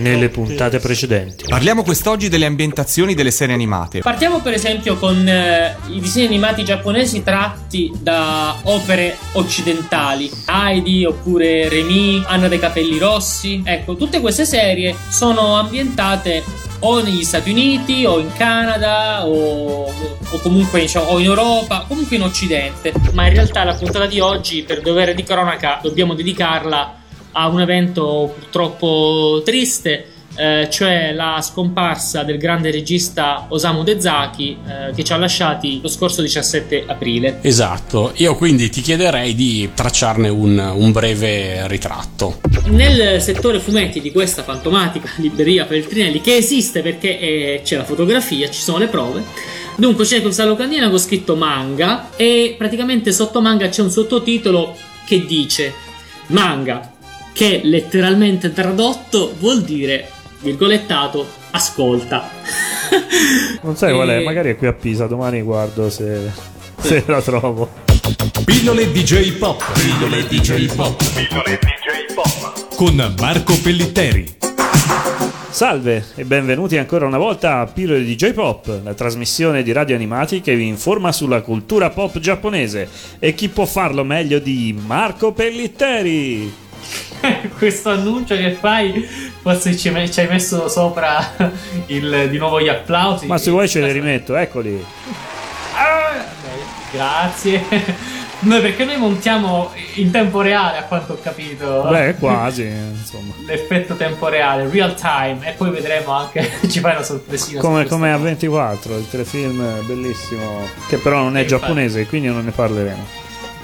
Nelle puntate precedenti. Parliamo quest'oggi delle ambientazioni delle serie animate. Partiamo per esempio con eh, i disegni animati giapponesi tratti da opere occidentali. Heidi oppure Remy, Anna dei capelli rossi. Ecco, tutte queste serie sono ambientate o negli Stati Uniti o in Canada o, o comunque diciamo, o in Europa, comunque in Occidente. Ma in realtà la puntata di oggi, per dovere di cronaca, dobbiamo dedicarla a un evento purtroppo triste. Eh, cioè la scomparsa del grande regista Osamu Dezaki eh, che ci ha lasciati lo scorso 17 aprile. Esatto, io quindi ti chiederei di tracciarne un, un breve ritratto. Nel settore fumetti di questa fantomatica libreria Feltrinelli, che esiste perché eh, c'è la fotografia, ci sono le prove. Dunque c'è questa locandina con scritto manga e praticamente sotto manga c'è un sottotitolo che dice manga, che letteralmente tradotto vuol dire virgolettato ascolta. Non sai qual è? Magari è qui a Pisa, domani guardo se, se la trovo. Pillole DJ Pop. Pillole DJ Pop. Pillole DJ Pop. Con Marco Pellitteri. Salve e benvenuti ancora una volta a Pillole di J-Pop, la trasmissione di radio animati che vi informa sulla cultura pop giapponese. E chi può farlo meglio di Marco Pellitteri? Questo annuncio che fai, forse ci, me- ci hai messo sopra il- di nuovo gli applausi. Ma se vuoi ce li rimetto, eccoli. Ah, beh, grazie. Noi perché noi montiamo in tempo reale, a quanto ho capito. Beh, quasi, insomma. L'effetto tempo reale, real time, e poi vedremo anche. ci fai una sorpresina. Come, come a cosa. 24, il telefilm bellissimo, che però non è infatti. giapponese, quindi non ne parleremo.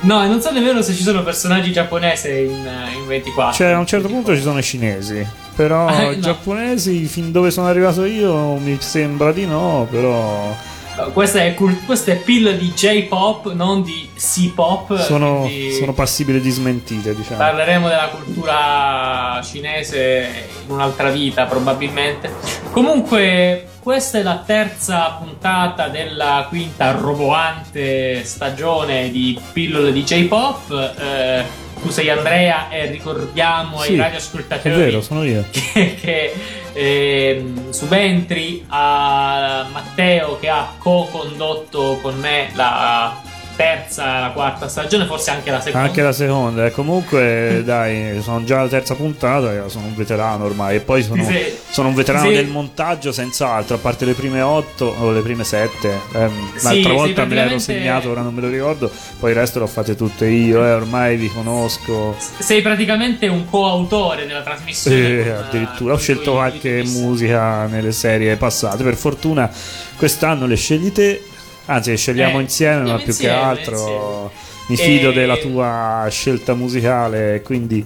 No, e non so nemmeno se ci sono personaggi giapponesi in, in 24. Cioè, a un certo punto ci sono i cinesi, però i no. giapponesi, fin dove sono arrivato io, mi sembra di no, però Questa è, questa è pill di J-pop, non di C-pop. sono, sono passibili di smentite, diciamo. Parleremo della cultura cinese in un'altra vita, probabilmente. Comunque, questa è la terza puntata della quinta roboante stagione di pillole di J-pop. Eh, tu sei Andrea e ricordiamo Sì, ai È radioascoltatori vero, sono io. che, che, ehm, subentri a Matteo che ha co-condotto con me la terza la quarta stagione, forse anche la seconda. Anche la seconda, e comunque dai, sono già la terza puntata, sono un veterano ormai, e poi sono, sei- sono un veterano sei- del montaggio senz'altro, a parte le prime otto o le prime sette. Ehm, Sì, l'altra volta me le ero praticamente- segnato, ora non me lo ricordo, poi il resto l'ho fatte tutte io, eh, ormai vi conosco. Sei praticamente un coautore della trasmissione. Con, addirittura ho scelto qualche musica nelle serie passate. Per fortuna quest'anno le scegli te, anzi le scegliamo Eh, insieme, ma più che insieme, altro mi insieme. fido E- della tua scelta musicale, quindi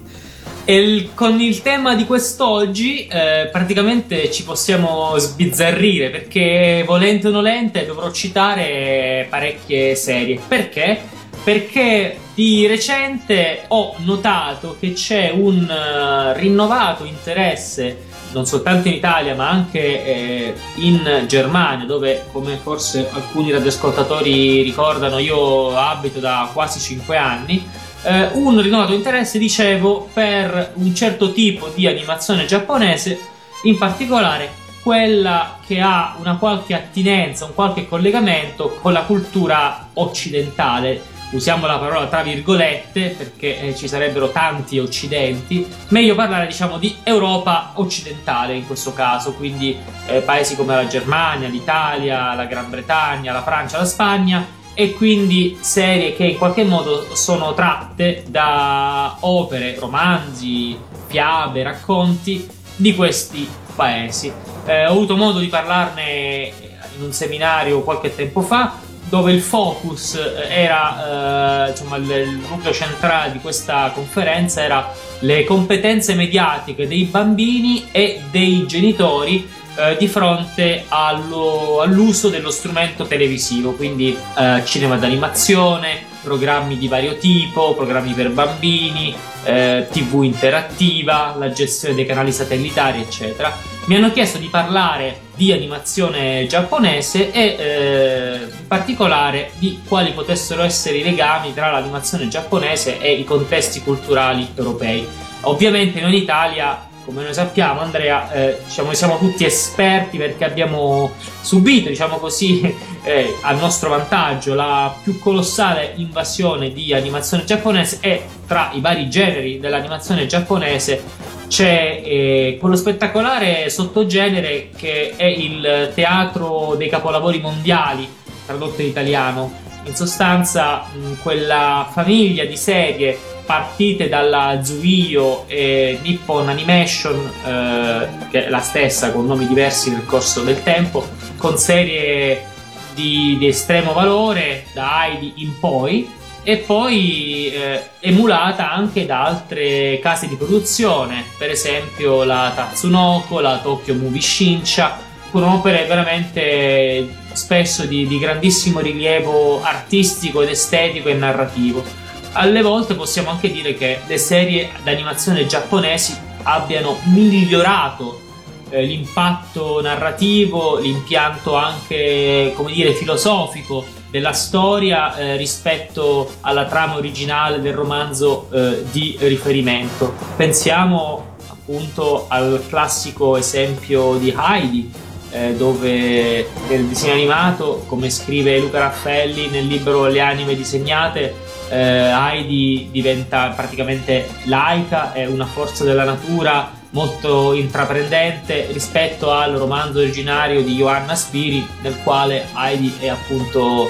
il- con il tema di quest'oggi eh, praticamente ci possiamo sbizzarrire perché volente o nolente dovrò citare parecchie serie. Perché? Perché di recente ho notato che c'è un eh, rinnovato interesse non soltanto in Italia ma anche eh, in Germania dove come forse alcuni radioascoltatori ricordano io abito da quasi 5 anni eh, un rinnovato interesse, dicevo, per un certo tipo di animazione giapponese, in particolare quella che ha una qualche attinenza, un qualche collegamento con la cultura occidentale. Usiamo la parola tra virgolette perché eh, ci sarebbero tanti occidenti. Meglio parlare, diciamo, di Europa occidentale in questo caso, quindi eh, paesi come la Germania, l'Italia, la Gran Bretagna, la Francia, la Spagna e quindi serie che in qualche modo sono tratte da opere, romanzi, fiabe, racconti di questi paesi. Eh, ho avuto modo di parlarne in un seminario qualche tempo fa dove il focus eh, era, eh, insomma, il, il nucleo centrale di questa conferenza era le competenze mediatiche dei bambini e dei genitori eh, di fronte allo- all'uso dello strumento televisivo, quindi eh, cinema d'animazione, programmi di vario tipo, programmi per bambini, eh, TV interattiva, la gestione dei canali satellitari, eccetera. Mi hanno chiesto di parlare di animazione giapponese e eh, in particolare di quali potessero essere i legami tra l'animazione giapponese e i contesti culturali europei. Ovviamente noi in Italia come noi sappiamo, Andrea, eh, diciamo, siamo tutti esperti perché abbiamo subito, diciamo così, eh, a nostro vantaggio la più colossale invasione di animazione giapponese e tra i vari generi dell'animazione giapponese c'è eh, quello spettacolare sottogenere che è il teatro dei capolavori mondiali, tradotto in italiano. In sostanza, mh, quella famiglia di serie partite dalla Zuio e Nippon Animation, eh, che è la stessa con nomi diversi nel corso del tempo, con serie di, di estremo valore da Heidi in poi e poi eh, emulata anche da altre case di produzione, per esempio la Tatsunoko, la Tokyo Movie Shinsha, con opere veramente spesso di, di grandissimo rilievo artistico ed estetico e narrativo. Alle volte possiamo anche dire che le serie d'animazione giapponesi abbiano migliorato eh, l'impatto narrativo, l'impianto anche, come dire, filosofico della storia eh, rispetto alla trama originale del romanzo eh, di riferimento. Pensiamo appunto al classico esempio di Heidi, eh, dove nel disegno animato, come scrive Luca Raffelli nel libro Le anime disegnate, eh, Heidi diventa praticamente laica, è una forza della natura molto intraprendente rispetto al romanzo originario di Johanna Spiri nel quale Heidi è appunto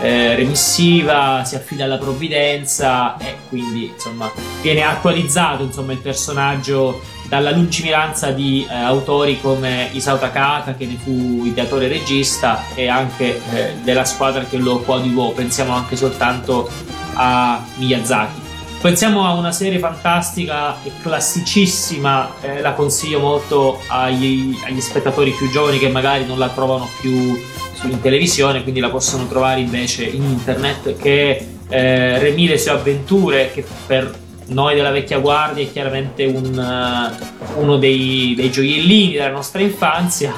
eh, remissiva, si affida alla provvidenza e quindi insomma viene attualizzato insomma il personaggio dalla lungimiranza di eh, autori come Isao Takata che ne fu ideatore e regista e anche eh, della squadra che lo coadiuvò. Pensiamo anche soltanto a Miyazaki. Pensiamo a una serie fantastica e classicissima, eh, la consiglio molto agli, agli, spettatori più giovani che magari non la trovano più in televisione, quindi la possono trovare invece in internet, che è eh, Remi le sue avventure, che per noi della vecchia guardia è chiaramente un, uh, uno dei, dei gioiellini della nostra infanzia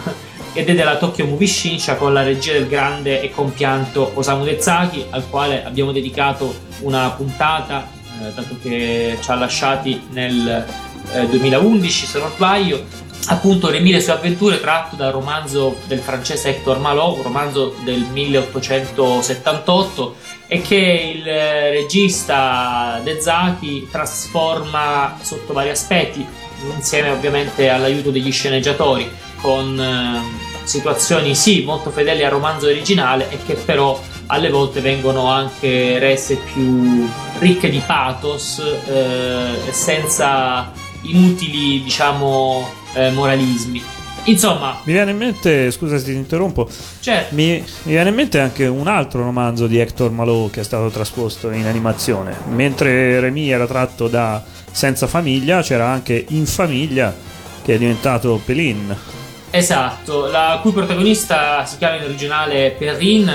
ed è della Tokyo Movie Shinsha con la regia del grande e compianto Osamu Dezaki al quale abbiamo dedicato una puntata eh, dato che ci ha lasciati nel eh, 2011 se non sbaglio. Appunto Le mille sue avventure tratto dal romanzo del francese Hector Malot un romanzo del 1878 e che il eh, regista Dezaki trasforma sotto vari aspetti insieme ovviamente all'aiuto degli sceneggiatori con eh, situazioni sì molto fedeli al romanzo originale e che però alle volte vengono anche rese più ricche di pathos eh, senza inutili diciamo eh, moralismi Insomma, mi viene in mente, scusa se ti interrompo, certo. mi, mi, viene in mente anche un altro romanzo di Hector Malot che è stato trasposto in animazione. Mentre Remy era tratto da Senza famiglia, c'era anche In famiglia che è diventato Pelin. Esatto, la cui protagonista si chiama in originale Perrin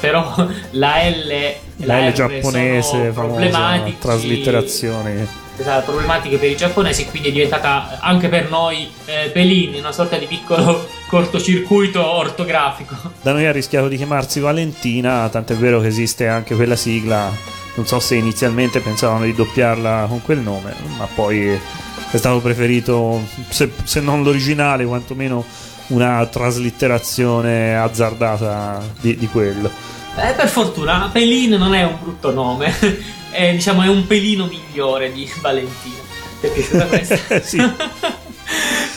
però la L, la, la L giapponese, famosa traslitterazione. Esatto, problematiche per i giapponesi, quindi è diventata anche per noi eh, Pelini una sorta di piccolo cortocircuito ortografico. Da noi ha rischiato di chiamarsi Valentina, tant'è vero che esiste anche quella sigla. Non so se inizialmente pensavano di doppiarla con quel nome, ma poi è stato preferito, se, se non l'originale, quantomeno una traslitterazione azzardata di, di quello. Eh, per fortuna, Pelin non è un brutto nome, è, diciamo, è un pelino migliore di Valentina. Ti è piaciuta questa? sì.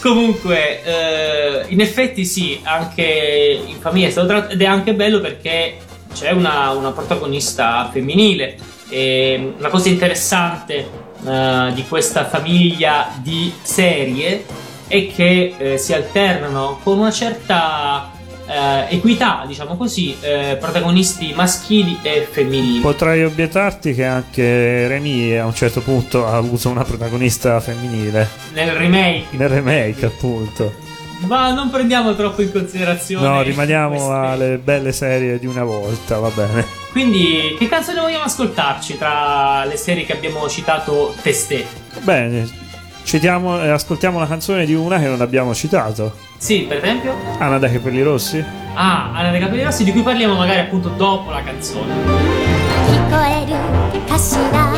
Comunque, eh, in effetti sì, anche in famiglia è stato tratto ed è anche bello perché c'è una, una protagonista femminile. E una cosa interessante uh, di questa famiglia di serie e che eh, si alternano con una certa eh, equità, diciamo così, eh, protagonisti maschili e femminili. Potrei obiettarti che anche Remy a un certo punto ha avuto una protagonista femminile. Nel remake. Nel remake, appunto. Ma non prendiamo troppo in considerazione. No, rimaniamo queste... alle belle serie di una volta, va bene. Quindi, che canzone vogliamo ascoltarci tra le serie che abbiamo citato testé? Bene, citiamo e ascoltiamo la canzone di una che non abbiamo citato. Sì, per esempio? Anna dai capelli rossi. Ah, Anna dai capelli rossi, di cui parliamo magari appunto dopo la canzone. Kikoeru kashira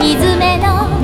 Izume no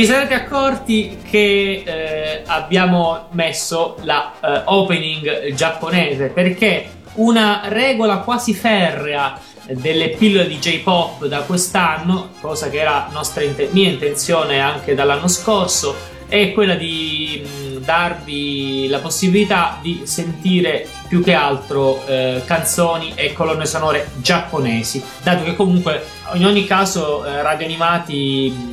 Vi sarete accorti che eh, abbiamo messo la eh, opening giapponese perché una regola quasi ferrea delle pillole di J-pop da quest'anno, cosa che era nostra mia intenzione anche dall'anno scorso, è quella di darvi la possibilità di sentire più che altro eh, canzoni e colonne sonore giapponesi, dato che comunque in ogni caso eh, Radio Animati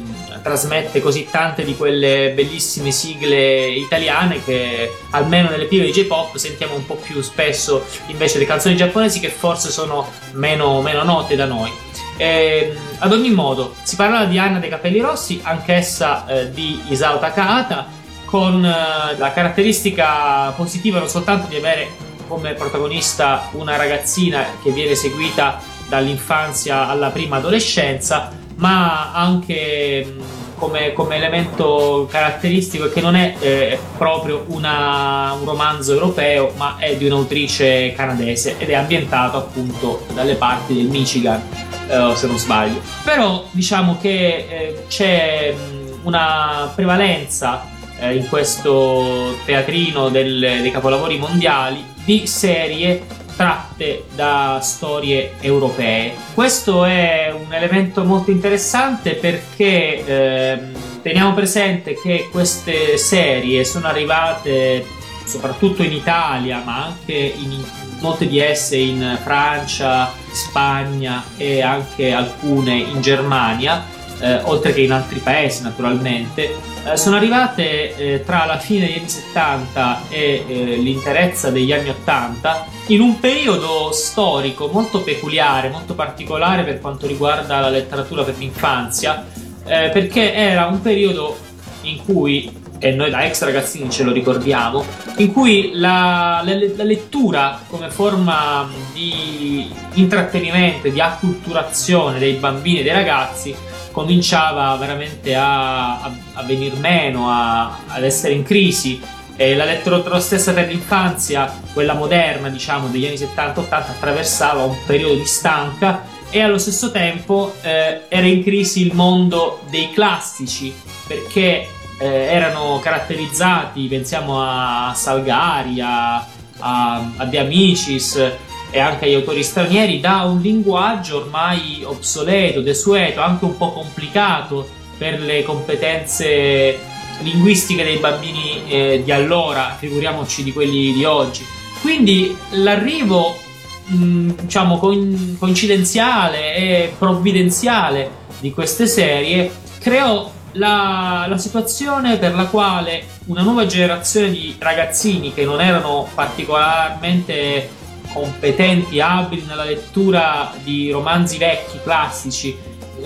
trasmette così tante di quelle bellissime sigle italiane che almeno nelle pillole di J-pop sentiamo un po' più spesso invece le canzoni giapponesi che forse sono meno, meno note da noi. Ehm, ad ogni modo, si parlava di Anna dei capelli rossi, anch'essa eh, di Isao Takahata, con eh, la caratteristica positiva non soltanto di avere come protagonista una ragazzina che viene seguita dall'infanzia alla prima adolescenza, ma anche mh, come, come elemento caratteristico che non è eh, proprio una- un romanzo europeo, ma è di un'autrice canadese ed è ambientato appunto dalle parti del Michigan, eh, se non sbaglio. Però diciamo che eh, c'è mh, una prevalenza eh, in questo teatrino del- dei capolavori mondiali di serie tratte da storie europee. Questo è un elemento molto interessante perché ehm, teniamo presente che queste serie sono arrivate soprattutto in Italia, ma anche in molte di esse in Francia, Spagna e anche alcune in Germania, eh, oltre che in altri paesi naturalmente, eh, sono arrivate eh, tra la fine degli anni 70 e eh, l'interezza degli anni 80 in un periodo storico molto peculiare, molto particolare per quanto riguarda la letteratura per l'infanzia, eh, perché era un periodo in cui, e noi da ex ragazzini ce lo ricordiamo, in cui la, la- la lettura come forma di intrattenimento, di acculturazione dei bambini e dei ragazzi cominciava veramente a, a, a venir meno, a- ad essere in crisi. E la letteratura stessa per l'infanzia, quella moderna, diciamo, degli anni 70-80, attraversava un periodo di stanca e allo stesso tempo eh, era in crisi il mondo dei classici perché eh, erano caratterizzati, pensiamo a Salgari, a, a, a De Amicis e anche agli autori stranieri, da un linguaggio ormai obsoleto, desueto, anche un po' complicato per le competenze linguistiche dei bambini eh, di allora, figuriamoci di quelli di oggi. Quindi l'arrivo mh, diciamo coin- coincidenziale e provvidenziale di queste serie creò la, la situazione per la quale una nuova generazione di ragazzini che non erano particolarmente competenti, abili nella lettura di romanzi vecchi, classici,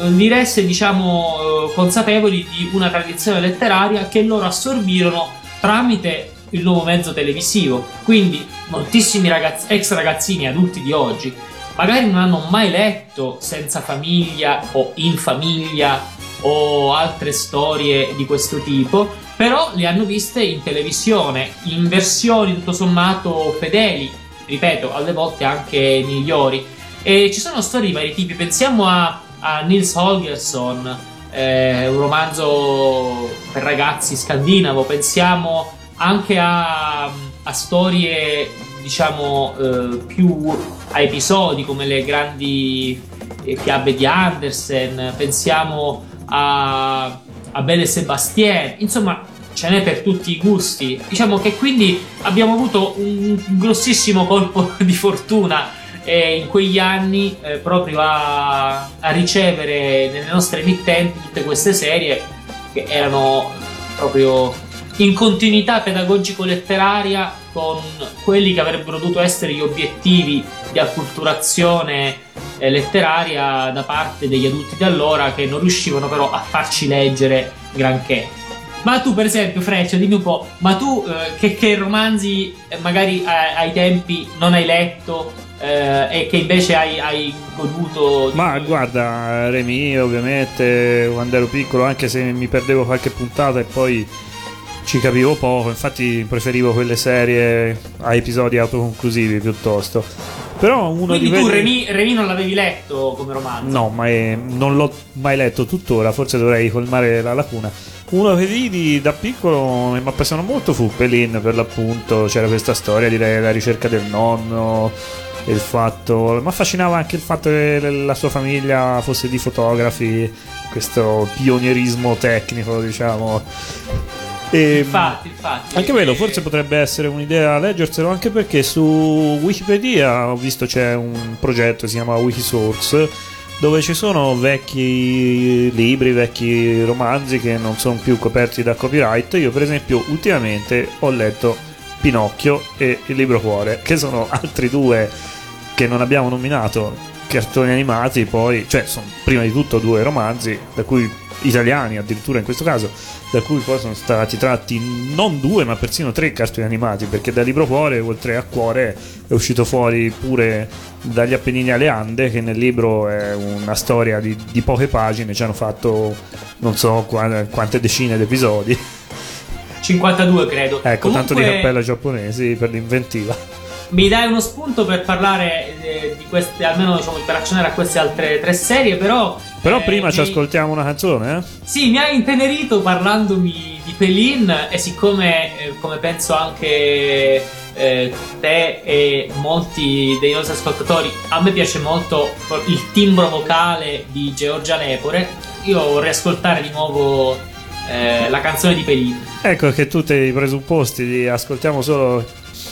eh, diresse diciamo eh, consapevoli di una tradizione letteraria che loro assorbirono tramite il nuovo mezzo televisivo. Quindi moltissimi ragazzi, ex ragazzini adulti di oggi magari non hanno mai letto Senza famiglia o In famiglia o altre storie di questo tipo, però le hanno viste in televisione, in versioni tutto sommato fedeli, ripeto, alle volte anche migliori. E ci sono storie di vari tipi, pensiamo a, a Nils Holgersson, eh, un romanzo per ragazzi scandinavo, pensiamo anche a, a storie diciamo eh, più a episodi come le grandi eh, fiabe di Andersen, pensiamo a, a Belle Sebastien, insomma ce n'è per tutti i gusti. Diciamo che quindi abbiamo avuto un grossissimo colpo di fortuna eh, in quegli anni eh, proprio a, a ricevere nelle nostre emittenti tutte queste serie che erano proprio in continuità pedagogico-letteraria con quelli che avrebbero dovuto essere gli obiettivi di acculturazione eh, letteraria da parte degli adulti di allora che non riuscivano però a farci leggere granché. Ma tu, per esempio, Freccia, dimmi un po', ma tu eh, che, che, romanzi eh, magari a, ai tempi non hai letto eh, e che invece hai, hai goduto? Ma guarda, Remy, ovviamente, quando ero piccolo, anche se mi perdevo qualche puntata e poi ci capivo poco, infatti preferivo quelle serie a episodi autoconclusivi piuttosto. Però uno Quindi di tu quelli... Remy, Remy non l'avevi letto come romanzo? No, ma è- non l'ho mai letto tuttora, forse dovrei colmare la lacuna. Uno che vidi da piccolo e mi appassionò molto fu Pelin, per l'appunto, c'era questa storia di lei alla ricerca del nonno, il fatto... mi affascinava anche il fatto che la sua famiglia fosse di fotografi, questo pionierismo tecnico, diciamo. E, Infatti, infatti. anche quello forse potrebbe essere un'idea leggerselo anche perché su Wikipedia ho visto c'è un progetto si chiama Wikisource dove ci sono vecchi libri, vecchi romanzi che non sono più coperti da copyright. Io per esempio ultimamente ho letto Pinocchio e Il libro cuore, che sono altri due che non abbiamo nominato cartoni animati, poi, cioè sono prima di tutto due romanzi, da cui italiani addirittura in questo caso, da cui poi sono stati tratti non due ma persino tre cartoni animati, perché da Libro Cuore, oltre a Cuore, è uscito fuori pure dagli Appennini alle Ande, che nel libro è una storia di, di poche pagine, ci hanno fatto non so qua- quante decine di episodi. 52 credo. Ecco, tanto di Comunque, cappello ai giapponesi per l'inventiva. Mi dai uno spunto per parlare eh, di queste, almeno diciamo, per accennare a queste altre tre serie, però... Però eh, prima ci mi- ascoltiamo una canzone, eh? Sì, mi ha intenerito parlandomi di Pelin e siccome, eh, come penso anche eh, te e molti dei nostri ascoltatori, a me piace molto il timbro vocale di Giorgia Lepore, io vorrei ascoltare di nuovo eh, la canzone di Pelin. Ecco che tutti i presupposti di ascoltiamo solo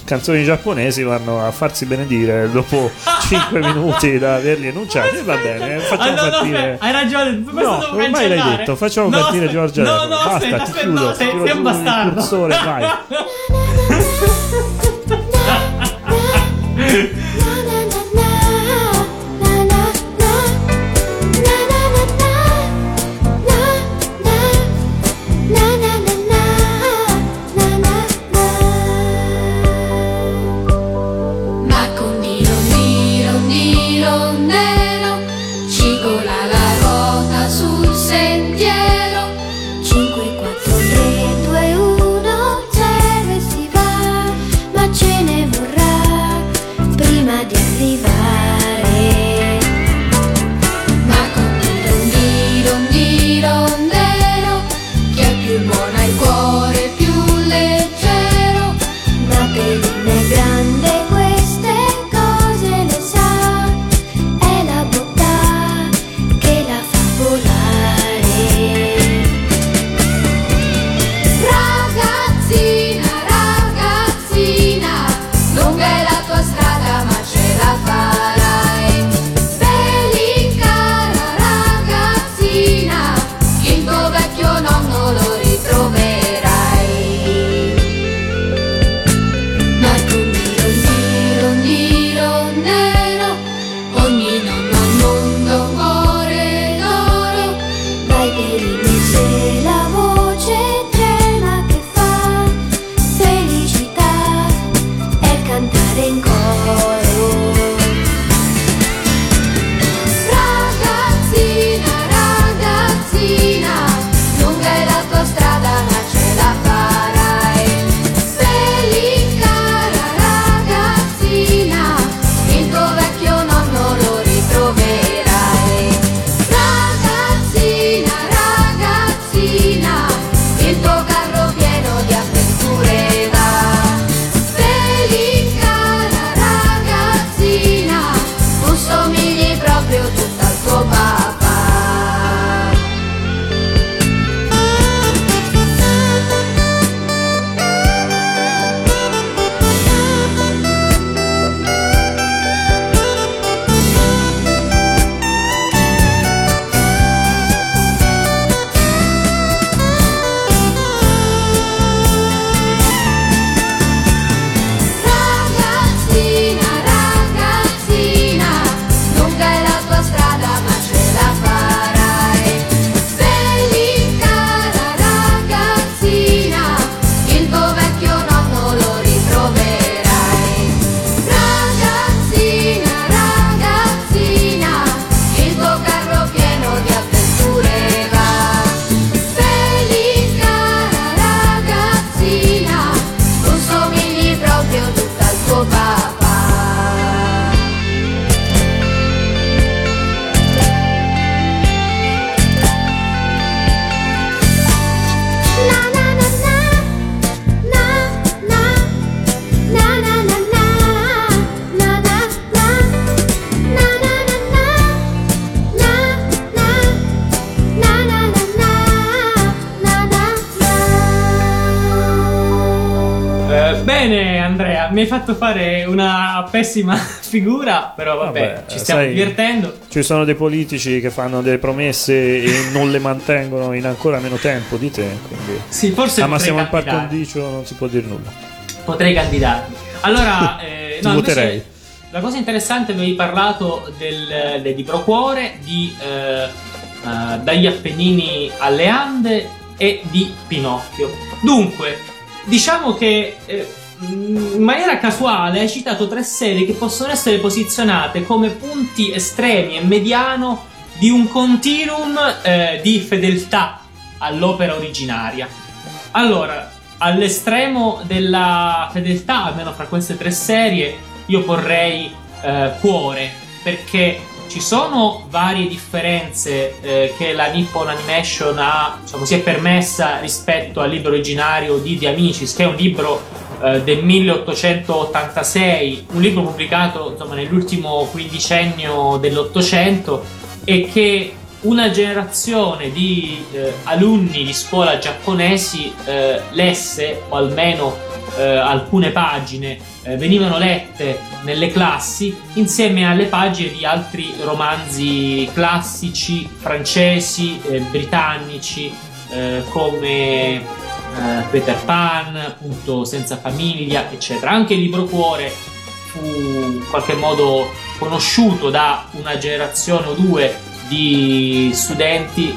canzoni giapponesi vanno a farsi benedire dopo 5 minuti da averli enunciati. E va bene, facciamo Ah, no, no, partire. aspetta, hai ragione, questo No, devo ormai l'hai detto, facciamo No, partire aspetta, Giorgia No, no, Basta, aspetta, ti aspetta, chiudo, no, sei, sei un bastardo. cursore, vai. mi hai fatto fare una pessima figura, però vabbè, Vabbè, ci stiamo sai- divertendo. Ci sono dei politici che fanno delle promesse e non le mantengono in ancora meno tempo di te. Quindi. Sì, forse Ah, ma siamo al par condicio, non si può dire nulla. Potrei candidarmi. Allora, eh, no, voterei. invece, la cosa interessante, avevi parlato del, del libro Cuore, di eh, eh, Dagli Appennini alle Ande e di Pinocchio. Dunque, diciamo che eh, in maniera casuale hai citato tre serie che possono essere posizionate come punti estremi e mediano di un continuum eh, di fedeltà all'opera originaria. Allora, all'estremo della fedeltà, almeno fra queste tre serie, io porrei eh, Cuore, perché ci sono varie differenze eh, che la Nippon Animation ha, diciamo, si è permessa rispetto al libro originario di The Amicis, che è un libro eh, del 1886, un libro pubblicato insomma, nell'ultimo quindicennio dell'Ottocento e che una generazione di eh, alunni di scuola giapponesi eh, lesse, o almeno eh, alcune pagine eh, venivano lette nelle classi insieme alle pagine di altri romanzi classici francesi, britannici, come eh, Peter Pan, appunto Senza famiglia, eccetera. Anche il libro Cuore fu in qualche modo conosciuto da una generazione o due di studenti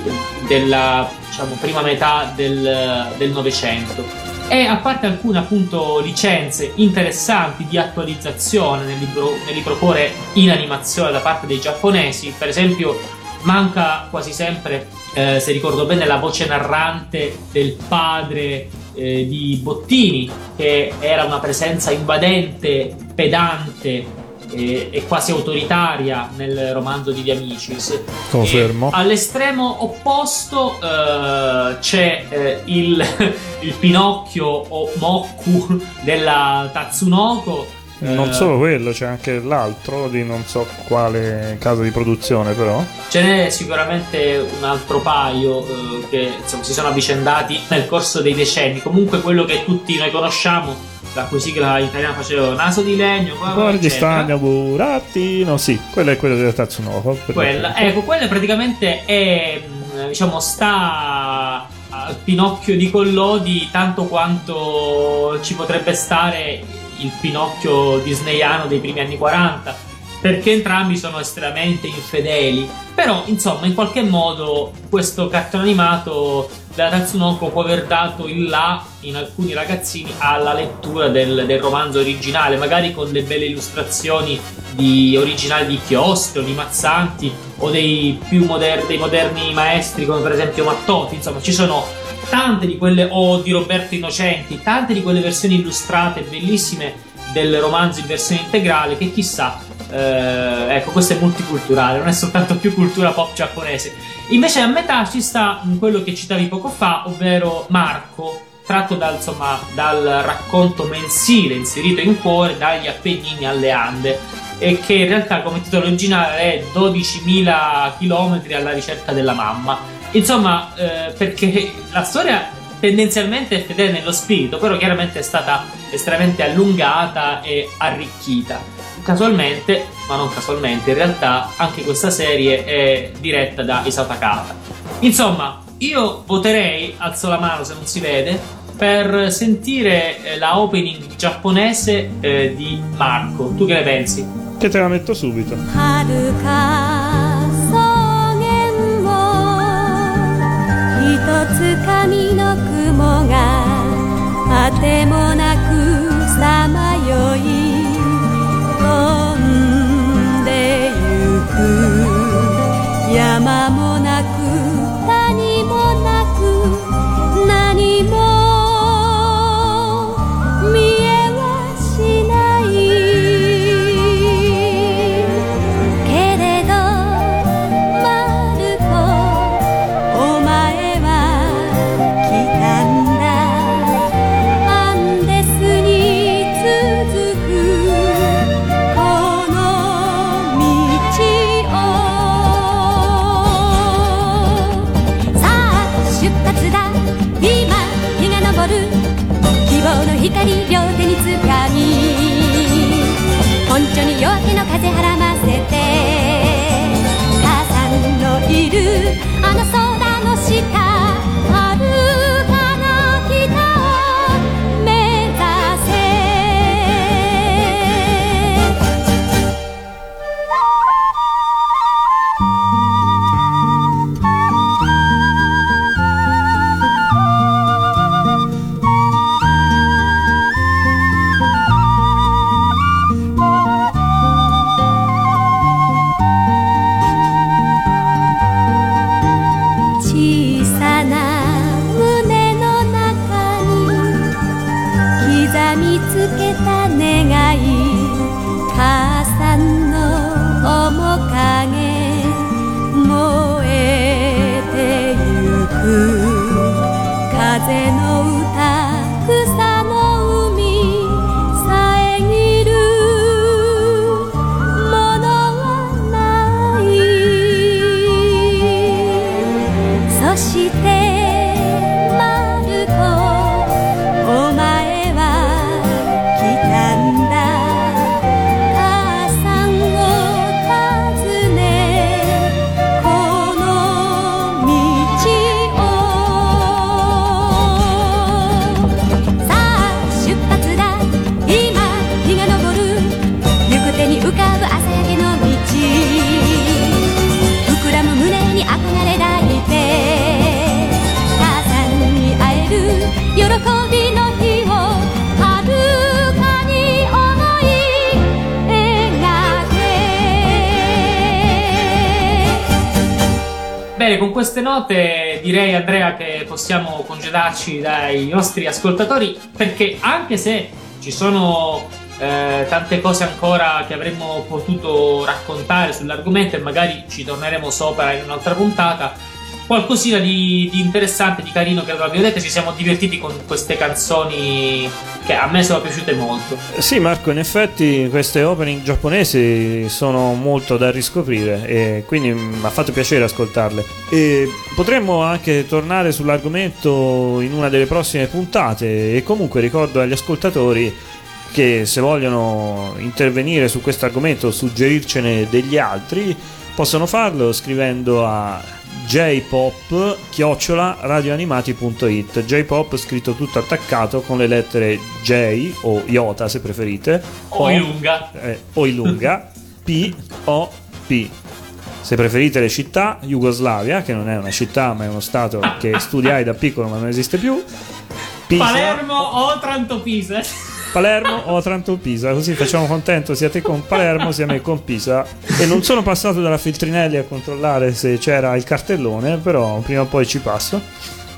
della diciamo, prima metà del Novecento. E a parte alcune appunto licenze interessanti di attualizzazione nel libro, nel libro Cuore in animazione da parte dei giapponesi, per esempio manca quasi sempre, eh, se ricordo bene, la voce narrante del padre eh, di Bottini, che era una presenza invadente, pedante e, e quasi autoritaria nel romanzo di The Amicis. Confermo. E all'estremo opposto eh, c'è eh, il, il Pinocchio o Mokku della Tatsunoko. Non Eh, solo quello, c'è anche l'altro di non so quale casa di produzione, però. Ce n'è sicuramente un altro paio eh, che insomma, si sono avvicendati nel corso dei decenni. Comunque quello che tutti noi conosciamo, la cui sigla italiana faceva Naso di legno, Guardi stagno burattino. Sì, quello è quello della Tatsunoko. Quella, ecco, quella praticamente è, mh, diciamo, sta al Pinocchio di Collodi tanto quanto ci potrebbe stare il Pinocchio disneyano dei primi anni 40, perché entrambi sono estremamente infedeli. Però, insomma, in qualche modo questo cartone animato della Tatsunoko può aver dato il là in alcuni ragazzini alla lettura del, del romanzo originale, magari con le belle illustrazioni di originali di Chiostro, di Mazzanti o dei più moderni, dei moderni maestri come per esempio Mattotti. Insomma, ci sono tante di quelle, o di Roberto Innocenti, tante di quelle versioni illustrate bellissime del romanzo in versione integrale che chissà, eh, ecco, questo è multiculturale, non è soltanto più cultura pop giapponese. Invece a metà ci sta mh, quello che citavi poco fa, ovvero Marco, tratto dal, insomma, dal racconto mensile inserito in cuore dagli Appennini alle Ande e che in realtà come titolo originale è 12.000 km alla ricerca della mamma. Insomma, eh, perché la storia tendenzialmente è fedele nello spirito, però chiaramente è stata estremamente allungata e arricchita. Casualmente, ma non casualmente, in realtà anche questa serie è diretta da Isao Takahata. Insomma, io voterei, alzo la mano se non si vede, per sentire eh, la opening giapponese eh, di Marco. Tu che ne pensi? Che te la metto subito. はつかみの雲があてもなくさまよいして con queste note direi Andrea che possiamo congedarci dai nostri ascoltatori perché anche se ci sono eh, tante cose ancora che avremmo potuto raccontare sull'argomento e magari ci torneremo sopra in un'altra puntata, qualcosina di, di interessante, di carino che abbiamo detto, ci siamo divertiti con queste canzoni che a me sono piaciute molto. Sì, Marco, in effetti queste opening giapponesi sono molto da riscoprire e quindi mi ha fatto piacere ascoltarle. E potremmo anche tornare sull'argomento in una delle prossime puntate e comunque ricordo agli ascoltatori che se vogliono intervenire su questo argomento suggerircene degli altri possono farlo scrivendo a jpop chiocciola radioanimati.it jpop scritto tutto attaccato con le lettere J o Iota se preferite. O in lunga. eh, o in lunga P O P. Se preferite le città Jugoslavia che non è una città ma è uno stato che studiai da piccolo ma non esiste più. Pisa, Palermo o Pisa. Palermo o Otranto Pisa, così facciamo contento sia te con Palermo sia me con Pisa. E non sono passato dalla Filtrinelli a controllare se c'era il cartellone, però prima o poi ci passo.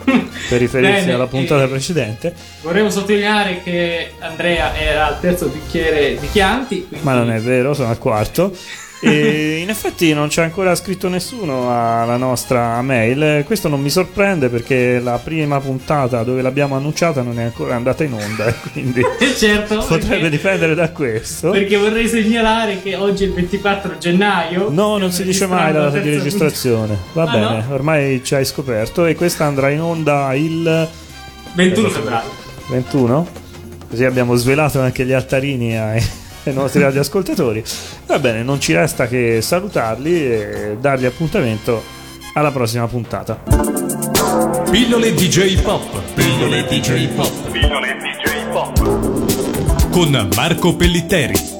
Per riferirsi Bene, alla puntata e- precedente, Vorremmo sottolineare che Andrea era al terzo bicchiere di Chianti. quindi- ma non è vero, sono al quarto. E in effetti non c'è ancora scritto nessuno alla nostra mail. Questo non mi sorprende perché la prima puntata dove l'abbiamo annunciata non è ancora andata in onda, quindi certo, potrebbe perché, dipendere da questo. perché vorrei segnalare che oggi è il 24 gennaio. No, non si dice mai la data di registrazione. Va Ah, bene, no? ormai ci hai scoperto. E questa andrà in onda il 21 febbraio. 21. Così abbiamo svelato anche gli altarini ai, ai nostri radioascoltatori. Va bene, non ci resta che salutarli e dargli appuntamento alla prossima puntata. Pillole DJ Pop. Pillole DJ Pop. Pillole DJ Pop. Con Marco Pellitteri.